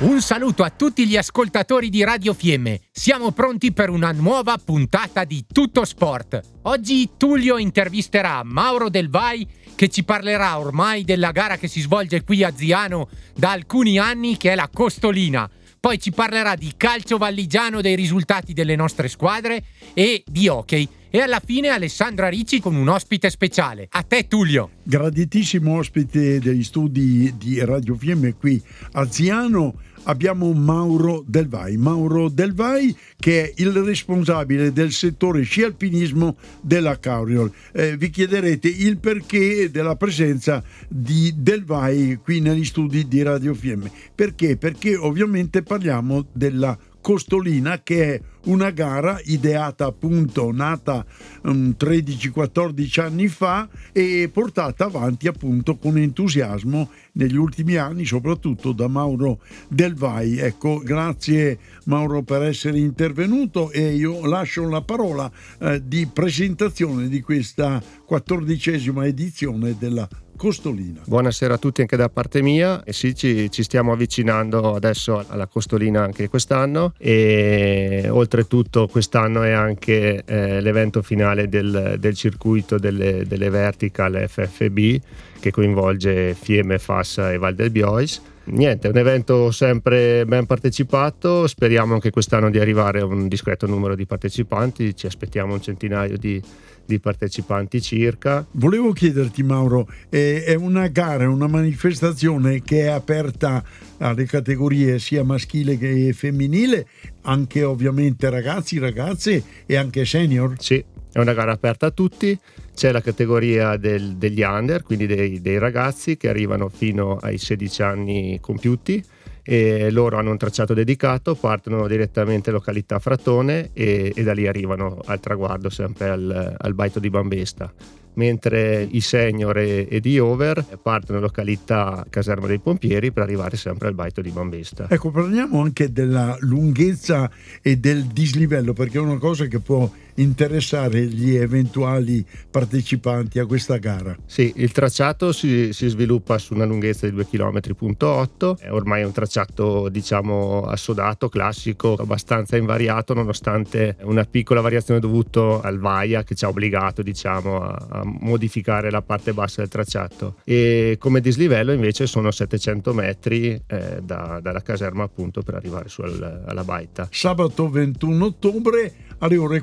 Un saluto a tutti gli ascoltatori di Radio Fiemme. Siamo pronti per una nuova puntata di Tutto Sport. Oggi Tullio intervisterà Mauro Del Vai che ci parlerà ormai della gara che si svolge qui a Ziano da alcuni anni che è la Costolina. Poi ci parlerà di calcio valligiano, dei risultati delle nostre squadre e di hockey. E alla fine Alessandra Ricci con un ospite speciale. A te Tullio. Graditissimo ospite degli studi di Radio Fiemme qui a Ziano abbiamo Mauro Del Vai. Mauro Del Vai che è il responsabile del settore sci alpinismo della Cauriol. Eh, vi chiederete il perché della presenza di Del Vai qui negli studi di Radio Fiemme. Perché? Perché ovviamente parliamo della Costolina che è una gara ideata appunto nata um, 13-14 anni fa e portata avanti appunto con entusiasmo negli ultimi anni soprattutto da Mauro Del Vai. Ecco, grazie Mauro per essere intervenuto e io lascio la parola eh, di presentazione di questa quattordicesima edizione della Costolina. Buonasera a tutti anche da parte mia. E sì, ci, ci, stiamo avvicinando adesso alla Costolina anche quest'anno e oltretutto quest'anno è anche eh, l'evento finale del, del circuito delle, delle, Vertical FFB che coinvolge Fiemme, Fassa e Val del Biois niente, è un evento sempre ben partecipato, speriamo anche quest'anno di arrivare a un discreto numero di partecipanti, ci aspettiamo un centinaio di, di partecipanti circa. Volevo chiederti Mauro, è una gara, una manifestazione che è aperta alle categorie sia maschile che femminile, anche ovviamente ragazzi, ragazze e anche senior? Sì, è una gara aperta a tutti, c'è la categoria del, degli under, quindi dei, dei ragazzi che arrivano fino ai 16 anni compiuti e loro hanno un tracciato dedicato, partono direttamente località Fratone e, e da lì arrivano al traguardo sempre al, al baito di Bambesta mentre i senior e, e di over partono località Caserma dei Pompieri per arrivare sempre al baito di Bambesta. Ecco, parliamo anche della lunghezza e del dislivello, perché è una cosa che può interessare gli eventuali partecipanti a questa gara. Sì, il tracciato si, si sviluppa su una lunghezza di 2,8 km, è ormai un tracciato diciamo assodato, classico, abbastanza invariato nonostante una piccola variazione dovuta al VAIA che ci ha obbligato diciamo a, a modificare la parte bassa del tracciato e come dislivello invece sono 700 metri eh, da, dalla caserma appunto per arrivare su al, alla baita. Sabato 21 ottobre alle ore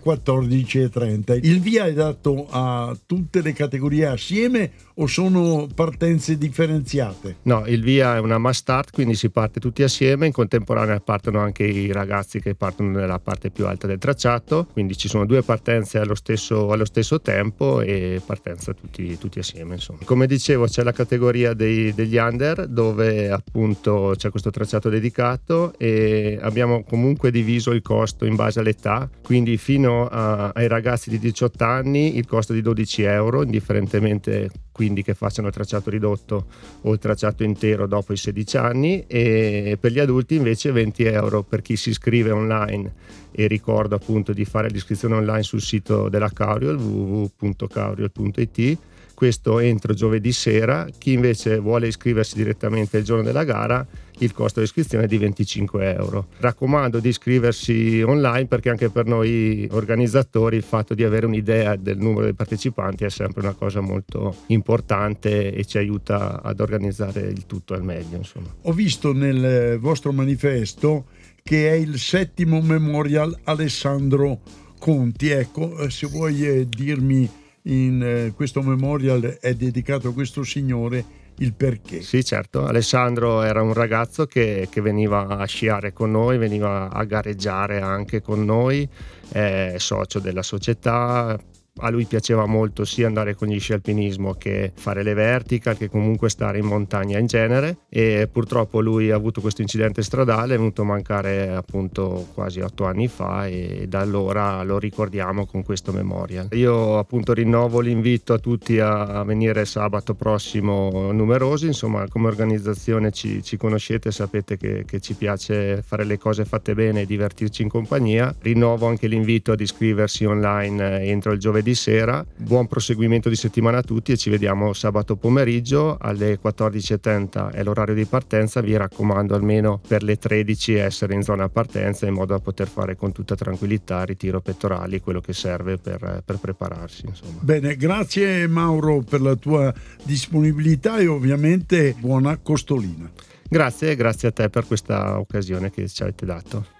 14.30. Il via è dato a tutte le categorie assieme o sono partenze differenziate? No, il via è una mass start, quindi si parte tutti assieme, in contemporanea partono anche i ragazzi che partono nella parte più alta del tracciato, quindi ci sono due partenze allo stesso, allo stesso tempo e partenza tutti, tutti assieme. Insomma. Come dicevo c'è la categoria dei, degli under dove appunto c'è questo tracciato dedicato e abbiamo comunque diviso il costo in base all'età, quindi fino a, ai ragazzi di 18 anni il costo di 12 euro, indifferentemente quindi che facciano il tracciato ridotto o il tracciato intero dopo i 16 anni. E per gli adulti invece 20 euro per chi si iscrive online. E ricordo appunto di fare l'iscrizione online sul sito della Cauriol www.cauriol.it questo entro giovedì sera. Chi invece vuole iscriversi direttamente il giorno della gara, il costo di iscrizione è di 25 euro. Raccomando di iscriversi online perché anche per noi organizzatori il fatto di avere un'idea del numero dei partecipanti è sempre una cosa molto importante e ci aiuta ad organizzare il tutto al meglio. Insomma. Ho visto nel vostro manifesto che è il settimo Memorial Alessandro Conti. Ecco, eh, se vuoi eh, dirmi in eh, questo memorial è dedicato a questo signore il perché. Sì, certo. Alessandro era un ragazzo che, che, veniva a sciare con noi, veniva a gareggiare anche con noi, è socio della società, a lui piaceva molto sia andare con gli sci alpinismo che fare le vertical, che comunque stare in montagna in genere e purtroppo lui ha avuto questo incidente stradale, è venuto a mancare appunto quasi otto anni fa e da allora lo ricordiamo con questo memorial. Io appunto rinnovo l'invito a tutti a venire sabato prossimo numerosi, insomma come organizzazione ci, ci conoscete, sapete che, che ci piace fare le cose fatte bene e divertirci in compagnia. Rinnovo anche l'invito ad iscriversi online entro il giovedì sera. Buon proseguimento di settimana a tutti e ci vediamo sabato pomeriggio alle 14.30 è l'orario di partenza. Vi raccomando almeno per le 13 essere in zona partenza in modo da poter fare con tutta tranquillità ritiro pettorali, quello che serve per, per prepararsi. Insomma. Bene, grazie Mauro per la tua disponibilità e ovviamente buona costolina. Grazie, grazie a te per questa occasione che ci avete dato.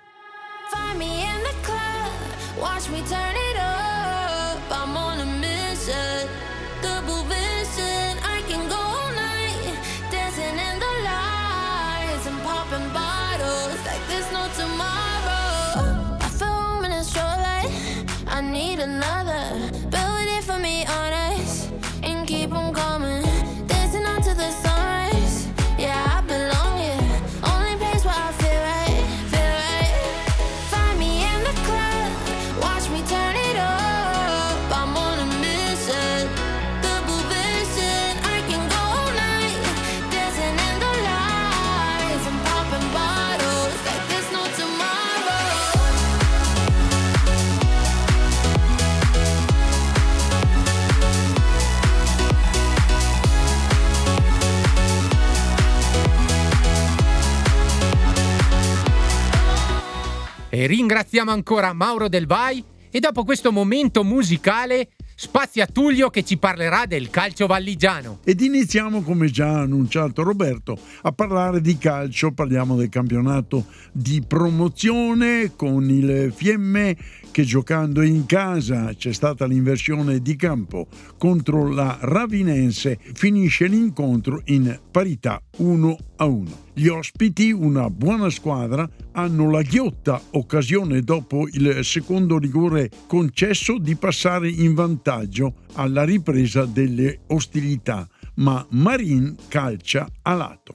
Ringraziamo ancora Mauro Del Vai e dopo questo momento musicale spazio a Tullio che ci parlerà del calcio valligiano. Ed iniziamo, come già annunciato Roberto, a parlare di calcio. Parliamo del campionato di promozione con il Fiemme che giocando in casa c'è stata l'inversione di campo contro la Ravinense, finisce l'incontro in parità 1 a 1. Gli ospiti, una buona squadra, hanno la ghiotta occasione dopo il secondo rigore concesso di passare in vantaggio alla ripresa delle ostilità, ma Marin calcia a lato.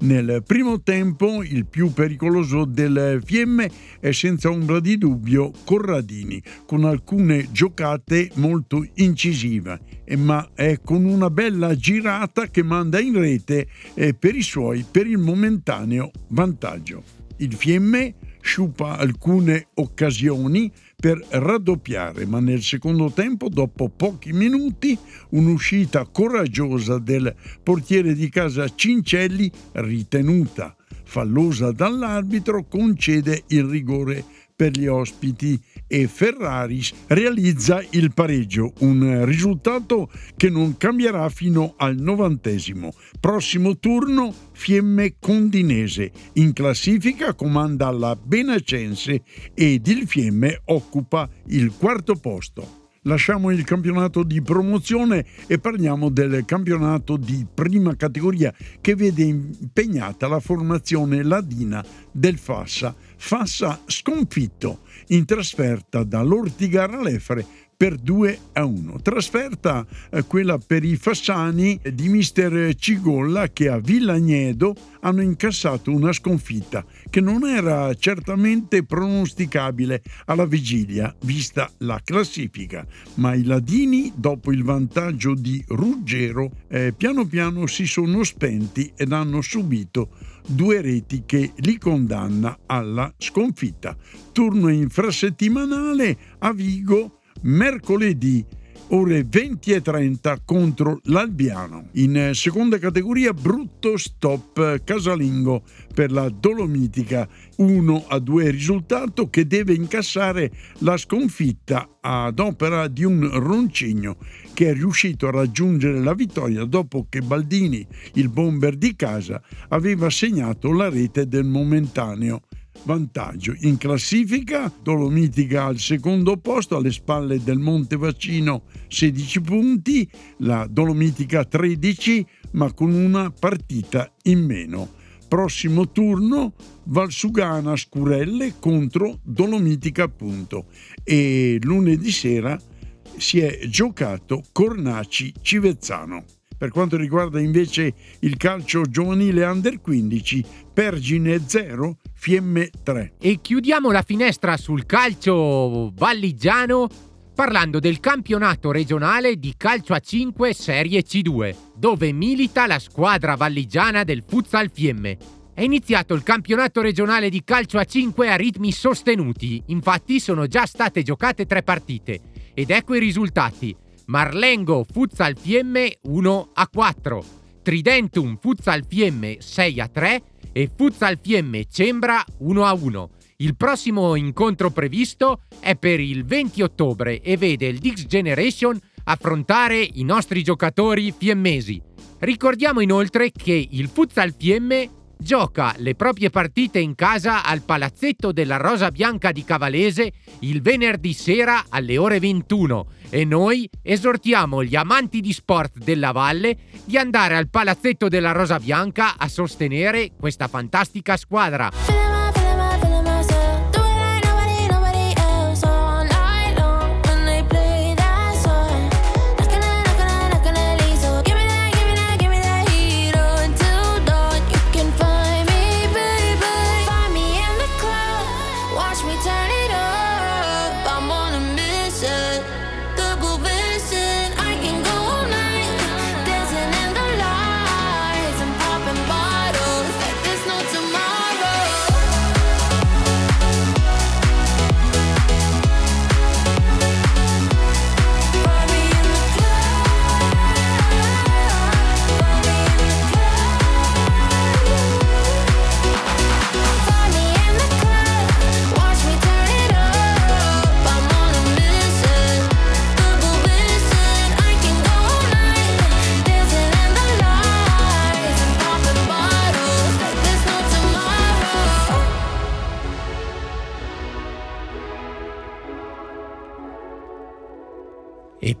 Nel primo tempo il più pericoloso del Fiemme è senza ombra di dubbio Corradini, con alcune giocate molto incisive, ma è con una bella girata che manda in rete eh, per i suoi per il momentaneo vantaggio. Il Fiemme sciupa alcune occasioni per raddoppiare, ma nel secondo tempo, dopo pochi minuti, un'uscita coraggiosa del portiere di casa Cincelli, ritenuta fallosa dall'arbitro, concede il rigore per gli ospiti e Ferraris realizza il pareggio, un risultato che non cambierà fino al novantesimo. Prossimo turno Fiemme Condinese, in classifica comanda la Benacense ed il Fiemme occupa il quarto posto lasciamo il campionato di promozione e parliamo del campionato di prima categoria che vede impegnata la formazione ladina del Fassa. Fassa sconfitto in trasferta dall'Ortigara Lefre per 2 a 1. Trasferta eh, quella per i Fassani di mister Cigolla che a Villagnedo hanno incassato una sconfitta che non era certamente pronosticabile alla vigilia vista la classifica, ma i ladini dopo il vantaggio di Ruggero eh, piano piano si sono spenti ed hanno subito due reti che li condanna alla sconfitta. Turno infrasettimanale a Vigo mercoledì ore 20 e 30 contro l'Albiano. In seconda categoria brutto stop casalingo per la Dolomitica 1 a 2 risultato che deve incassare la sconfitta ad opera di un Roncigno che è riuscito a raggiungere la vittoria dopo che Baldini, il bomber di casa, aveva segnato la rete del momentaneo vantaggio. In classifica Dolomitica al secondo posto alle spalle del Monte Vaccino 16 punti, la Dolomitica 13 ma con una partita in meno. Prossimo turno Valsugana Scurelle contro Dolomitica appunto e lunedì sera si è giocato Cornaci Civezzano. Per quanto riguarda invece il calcio giovanile under 15, Pergine 0, Fiemme 3. E chiudiamo la finestra sul calcio valligiano parlando del campionato regionale di calcio a 5 Serie C2, dove milita la squadra valligiana del Futsal Fiemme. È iniziato il campionato regionale di calcio a 5 a ritmi sostenuti, infatti sono già state giocate tre partite. Ed ecco i risultati. Marlengo Futsal Fiemme 1 a 4, Tridentum Futsal Fiemme 6 a 3 e Futsal Fiemme Cembra 1 a 1. Il prossimo incontro previsto è per il 20 ottobre e vede il Dix Generation affrontare i nostri giocatori fiemmesi. Ricordiamo inoltre che il Futsal Fiemme gioca le proprie partite in casa al Palazzetto della Rosa Bianca di Cavalese il venerdì sera alle ore 21 e noi esortiamo gli amanti di sport della Valle di andare al Palazzetto della Rosa Bianca a sostenere questa fantastica squadra.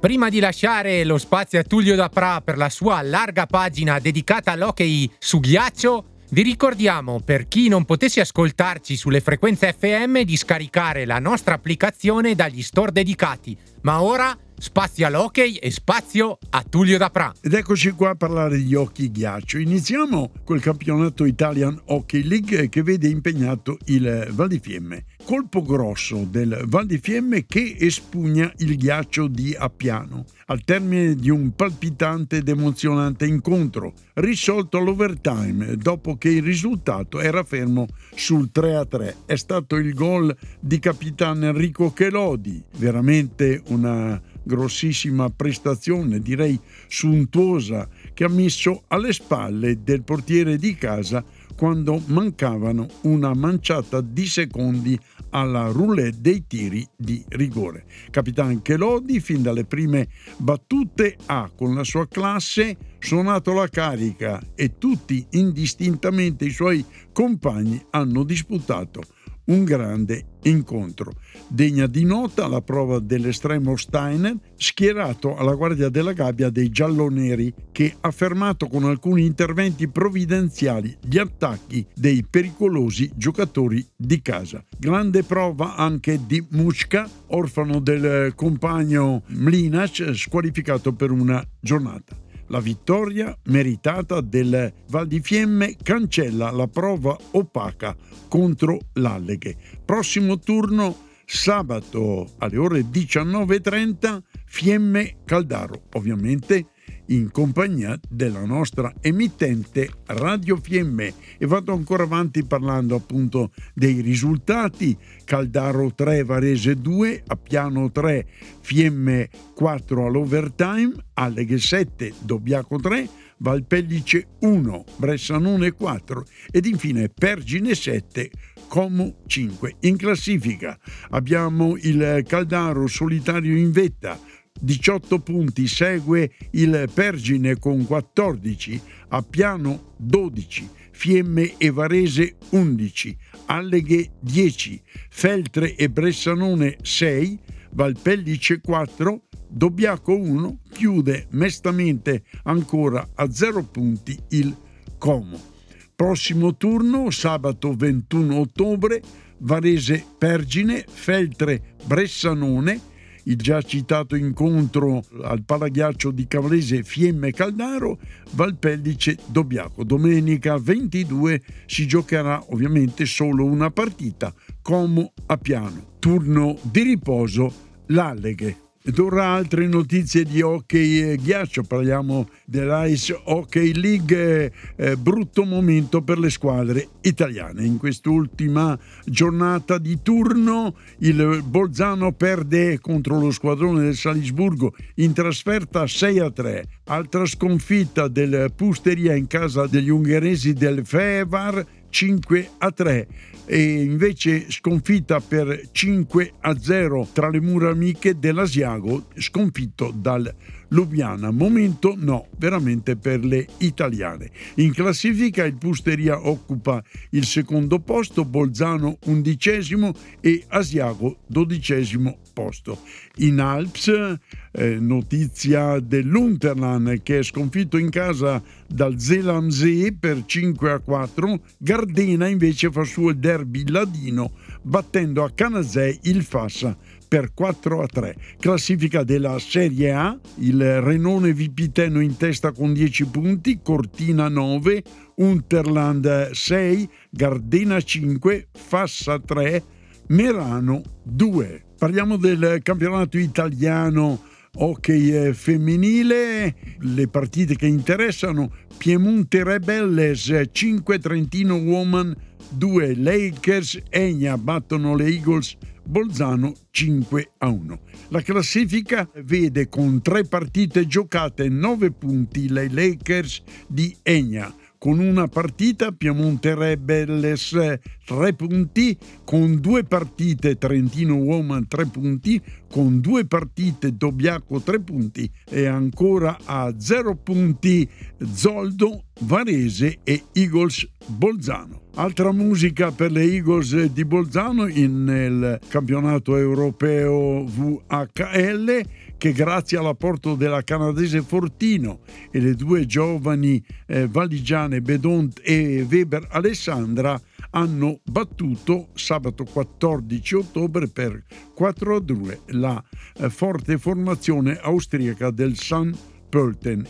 Prima di lasciare lo spazio a Tullio Dapra per la sua larga pagina dedicata all'hockey su ghiaccio, vi ricordiamo, per chi non potesse ascoltarci sulle frequenze FM, di scaricare la nostra applicazione dagli store dedicati. Ma ora spazio all'hockey e spazio a Tullio Dapra. Ed eccoci qua a parlare di hockey ghiaccio. Iniziamo col campionato Italian Hockey League che vede impegnato il Val di Fiemme. Colpo grosso del Val di Fiemme che espugna il ghiaccio di Appiano al termine di un palpitante ed emozionante incontro, risolto all'overtime dopo che il risultato era fermo sul 3-3. È stato il gol di capitano Enrico Chelodi, veramente una grossissima prestazione, direi suntuosa, che ha messo alle spalle del portiere di casa quando mancavano una manciata di secondi alla roulette dei tiri di rigore. Capitan Chelodi, fin dalle prime battute, ha con la sua classe suonato la carica e tutti indistintamente i suoi compagni hanno disputato un grande incontro. Degna di nota la prova dell'estremo Steiner, schierato alla guardia della gabbia dei gialloneri, che ha fermato con alcuni interventi provvidenziali gli attacchi dei pericolosi giocatori di casa. Grande prova anche di Mucca, orfano del compagno Mlinac, squalificato per una giornata. La vittoria meritata del Val di Fiemme cancella la prova opaca contro l'Alleghe. Prossimo turno sabato alle ore 19.30 Fiemme Caldaro. Ovviamente in compagnia della nostra emittente Radio Fiemme. E vado ancora avanti parlando appunto dei risultati. Caldaro 3 Varese 2 a piano 3 Fiemme 4 all'overtime Alleghe 7 Dobbiaco 3 Valpellice 1 Bressanone 4 ed infine Pergine 7 Como 5 in classifica abbiamo il Caldaro solitario in vetta 18 punti, segue il Pergine con 14, Appiano 12, Fiemme e Varese 11, Alleghe 10, Feltre e Bressanone 6, Valpellice 4, Dobbiaco 1, chiude mestamente ancora a 0 punti il Como. Prossimo turno, sabato 21 ottobre, Varese Pergine, Feltre Bressanone, il già citato incontro al Palaghiaccio di Cavlese Fiemme Caldaro, Valpellice Dobbiaco. Domenica 22 si giocherà ovviamente solo una partita, Como a Piano. Turno di riposo L'Alleghe. Ed ora altre notizie di hockey e ghiaccio, parliamo dell'Ice Hockey League, eh, brutto momento per le squadre italiane. In quest'ultima giornata di turno il Bolzano perde contro lo squadrone del Salisburgo in trasferta 6 a 3. Altra sconfitta del Pusteria in casa degli ungheresi del Fevar 5 a 3 e invece sconfitta per 5 a 0 tra le mura amiche dell'Asiago sconfitto dal Lubiana. Momento no, veramente per le italiane. In classifica il Pusteria occupa il secondo posto, Bolzano undicesimo e Asiago dodicesimo posto. In Alps, eh, notizia dell'Unterland che è sconfitto in casa dal Zelamsee per 5 a 4, Gardena invece fa suo derby ladino battendo a Canazei il Fassa per 4 a 3. Classifica della Serie A, il Renone Vipiteno in testa con 10 punti, Cortina 9, Unterland 6, Gardena 5, Fassa 3, Merano 2. Parliamo del campionato italiano hockey femminile, le partite che interessano, Piemonte Rebelles 5 Trentino Woman 2 Lakers, Egna battono le Eagles Bolzano 5 a 1. La classifica vede con tre partite giocate 9 punti le Lakers di Egna con una partita Piemonte Rebelles 3 punti, con due partite Trentino Woman 3 punti, con due partite Dobbiaco 3 punti. E ancora a 0 punti Zoldo, Varese e Eagles Bolzano. Altra musica per le Eagles di Bolzano nel campionato europeo VHL che grazie all'apporto della canadese Fortino e le due giovani eh, valigiane Bedont e Weber Alessandra hanno battuto sabato 14 ottobre per 4 a 2 la eh, forte formazione austriaca del San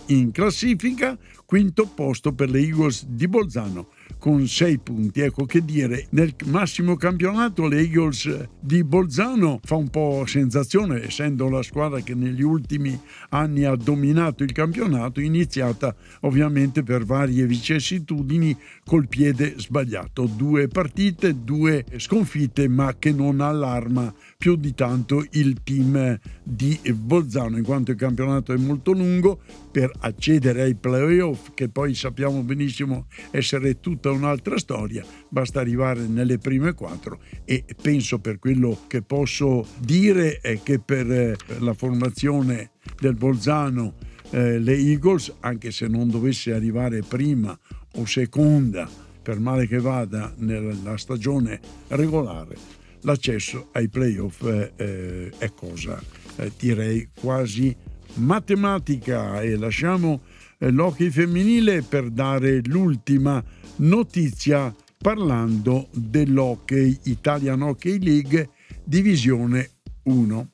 in classifica, quinto posto per le Eagles di Bolzano con 6 punti. Ecco che dire, nel massimo campionato le Eagles di Bolzano fa un po' sensazione, essendo la squadra che negli ultimi anni ha dominato il campionato, iniziata ovviamente per varie vicissitudini col piede sbagliato. Due partite, due sconfitte, ma che non allarma più di tanto il team di Bolzano, in quanto il campionato è molto lungo, per accedere ai playoff, che poi sappiamo benissimo essere tutta un'altra storia, basta arrivare nelle prime quattro e penso per quello che posso dire è che per eh, la formazione del Bolzano eh, le Eagles, anche se non dovesse arrivare prima o seconda, per male che vada nella stagione regolare, l'accesso ai playoff eh, eh, è cosa eh, direi quasi matematica e lasciamo eh, l'hockey femminile per dare l'ultima notizia parlando dell'hockey Italian Hockey League Divisione 1.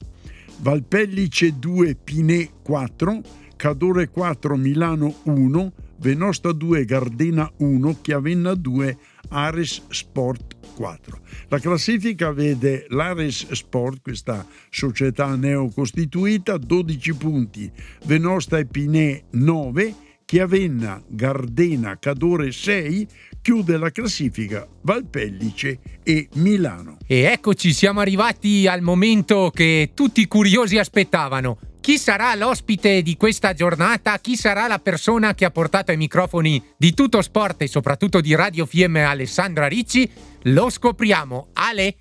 Valpellice 2 Pinè 4, Cadore 4 Milano 1, Venosta 2 Gardena 1, Chiavenna 2 Ares Sport 4. La classifica vede l'Ares Sport, questa società neocostituita, 12 punti, Venosta e Pinè 9, Chiavenna, Gardena, Cadore 6, chiude la classifica Valpellice e Milano. E eccoci, siamo arrivati al momento che tutti i curiosi aspettavano. Chi sarà l'ospite di questa giornata? Chi sarà la persona che ha portato ai microfoni di tutto sport e soprattutto di Radio Fiemme Alessandra Ricci? Lo scopriamo. Ale,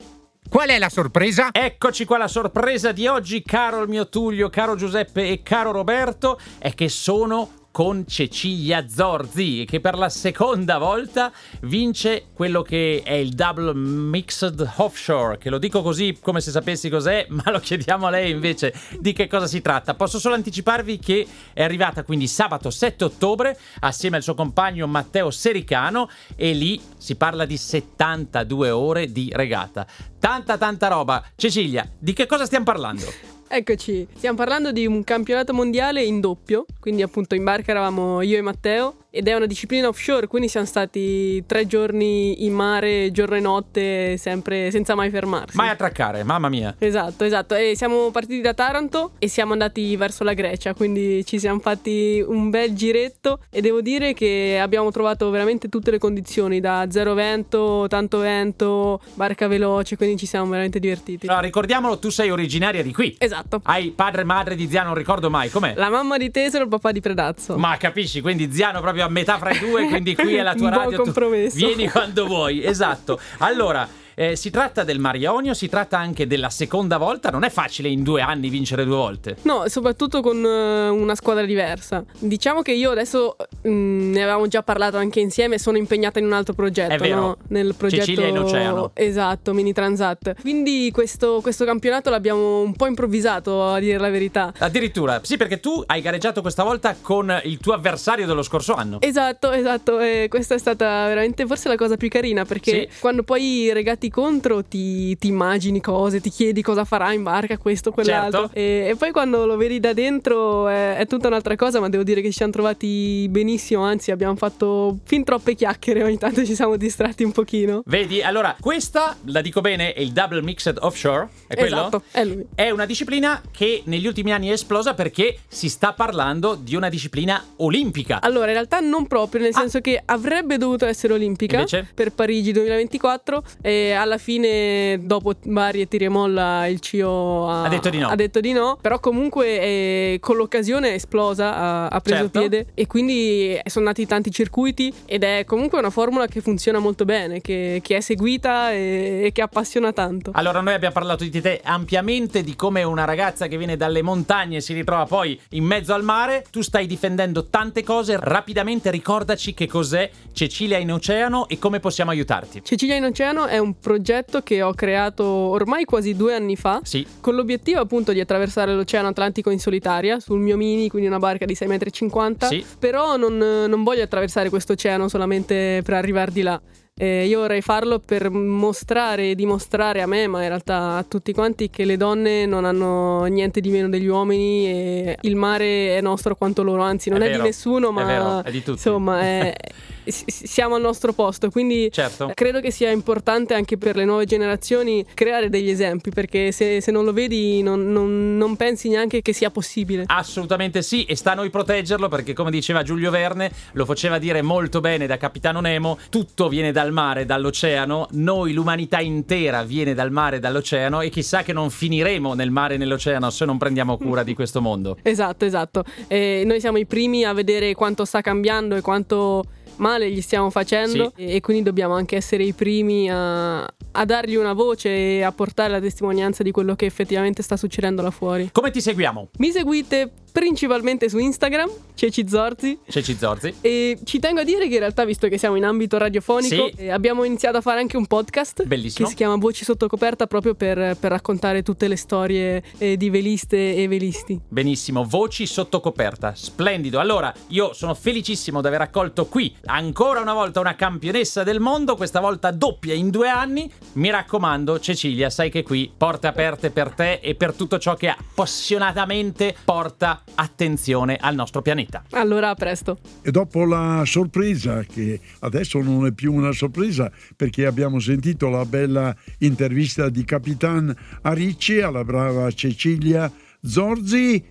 Qual è la sorpresa? Eccoci qua, la sorpresa di oggi, caro il mio Tullio, caro Giuseppe e caro Roberto, è che sono con Cecilia Zorzi che per la seconda volta vince quello che è il Double Mixed Offshore, che lo dico così come se sapessi cos'è, ma lo chiediamo a lei invece di che cosa si tratta. Posso solo anticiparvi che è arrivata quindi sabato 7 ottobre assieme al suo compagno Matteo Sericano e lì si parla di 72 ore di regata. Tanta tanta roba. Cecilia, di che cosa stiamo parlando? Eccoci, stiamo parlando di un campionato mondiale in doppio, quindi appunto in barca eravamo io e Matteo ed è una disciplina offshore, quindi siamo stati tre giorni in mare, giorno e notte, sempre senza mai fermarsi. Mai attraccare, mamma mia. Esatto, esatto. E siamo partiti da Taranto e siamo andati verso la Grecia, quindi ci siamo fatti un bel giretto e devo dire che abbiamo trovato veramente tutte le condizioni, da zero vento, tanto vento, barca veloce, quindi ci siamo veramente divertiti. Allora, ricordiamolo, tu sei originaria di qui. Esatto. Hai padre e madre di Zia, non ricordo mai, com'è? La mamma di Tesero e il papà di Predazzo. Ma capisci, quindi Ziano proprio a metà fra i due, quindi qui è la tua Un buon radio. tu- compromesso. Vieni quando vuoi, esatto. Allora, eh, si tratta del Mar Ionio, si tratta anche della seconda volta, non è facile in due anni vincere due volte. No, soprattutto con eh, una squadra diversa. Diciamo che io adesso mm, ne avevamo già parlato anche insieme, sono impegnata in un altro progetto, È vero. no? Nel progetto Cecilia in Oceano. Esatto, Mini Transat. Quindi questo, questo campionato l'abbiamo un po' improvvisato, a dire la verità. Addirittura, sì, perché tu hai gareggiato questa volta con il tuo avversario dello scorso anno. Esatto, esatto, e questa è stata veramente forse la cosa più carina perché Sì. quando poi regati contro ti, ti immagini cose, ti chiedi cosa farà in barca, questo, quell'altro Certo. e, e poi quando lo vedi da dentro è, è tutta un'altra cosa ma devo dire che ci siamo trovati benissimo, anzi abbiamo fatto fin troppe chiacchiere, ogni tanto ci siamo distratti un pochino. Vedi, allora, questa, la dico bene, è il Double Mixed Offshore, è quello? Esatto, è lui. È una disciplina che negli ultimi anni è esplosa perché si sta parlando di una disciplina olimpica. Allora, in realtà non proprio, nel Ah. senso che avrebbe dovuto essere olimpica Invece? per Parigi 2024 e alla fine, dopo varie tiri e molla, il CIO ha, Ha detto di no. ha detto di no, però comunque eh, con l'occasione è esplosa, ha, ha preso Certo. piede e quindi sono nati tanti circuiti ed è comunque una formula che funziona molto bene, che, che è seguita e, e che appassiona tanto. Allora, noi abbiamo parlato di te ampiamente di come una ragazza che viene dalle montagne si ritrova poi in mezzo al mare. Tu stai difendendo tante cose. Rapidamente ricordaci che cos'è Cecilia in Oceano e come possiamo aiutarti. Cecilia in Oceano è un progetto che ho creato ormai quasi due anni fa Sì, con l'obiettivo appunto di attraversare l'Oceano Atlantico in solitaria sul mio mini, quindi una barca di 6,50 m. Sì. Però non, non voglio attraversare questo oceano solamente per arrivare di là. Eh, io vorrei farlo per mostrare e dimostrare a me, ma in realtà a tutti quanti, che le donne non hanno niente di meno degli uomini e il mare è nostro quanto loro, anzi non È è, vero, di nessuno, è ma vero, è di tutti. insomma è- siamo al nostro posto. Quindi certo. Credo che sia importante anche per le nuove generazioni creare degli esempi, perché se, se non lo vedi non, non- non pensi neanche che sia possibile. Assolutamente sì, e sta a noi proteggerlo perché, come diceva Giulio Verne, lo faceva dire molto bene da Capitano Nemo: tutto viene dal mare, dall'oceano. Noi, l'umanità intera, viene dal mare e dall'oceano, e chissà che non finiremo nel mare e nell'oceano se non prendiamo cura di questo mondo. Esatto, esatto. E noi siamo i primi a vedere quanto sta cambiando e quanto male gli stiamo facendo e, e quindi dobbiamo anche essere i primi a, a dargli una voce e a portare la testimonianza di quello che effettivamente sta succedendo là fuori. Come ti seguiamo? Mi seguite principalmente su Instagram, Ceci Zorzi, Ceci Zorzi. E ci tengo a dire che in realtà, visto che siamo in ambito radiofonico, Sì. eh, abbiamo iniziato a fare anche un podcast Bellissimo. che si chiama Voci sotto coperta proprio per, per raccontare tutte le storie eh, di veliste e velisti. Benissimo, voci sotto coperta, splendido. Allora, io sono felicissimo di aver accolto qui ancora una volta una campionessa del mondo, questa volta doppia in due anni. Mi raccomando, Cecilia, sai che qui porte aperte per te e per tutto ciò che appassionatamente porta attenzione al nostro pianeta. Allora, a presto. E dopo la sorpresa, che adesso non è più una sorpresa perché abbiamo sentito la bella intervista di Capitan Aricci alla brava Cecilia Zorzi,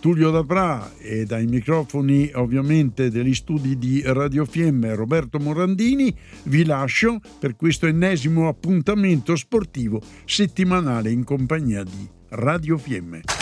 Tullio Dapra e dai microfoni ovviamente degli studi di Radio Fiemme Roberto Morandini vi lascio per questo ennesimo appuntamento sportivo settimanale in compagnia di Radio Fiemme.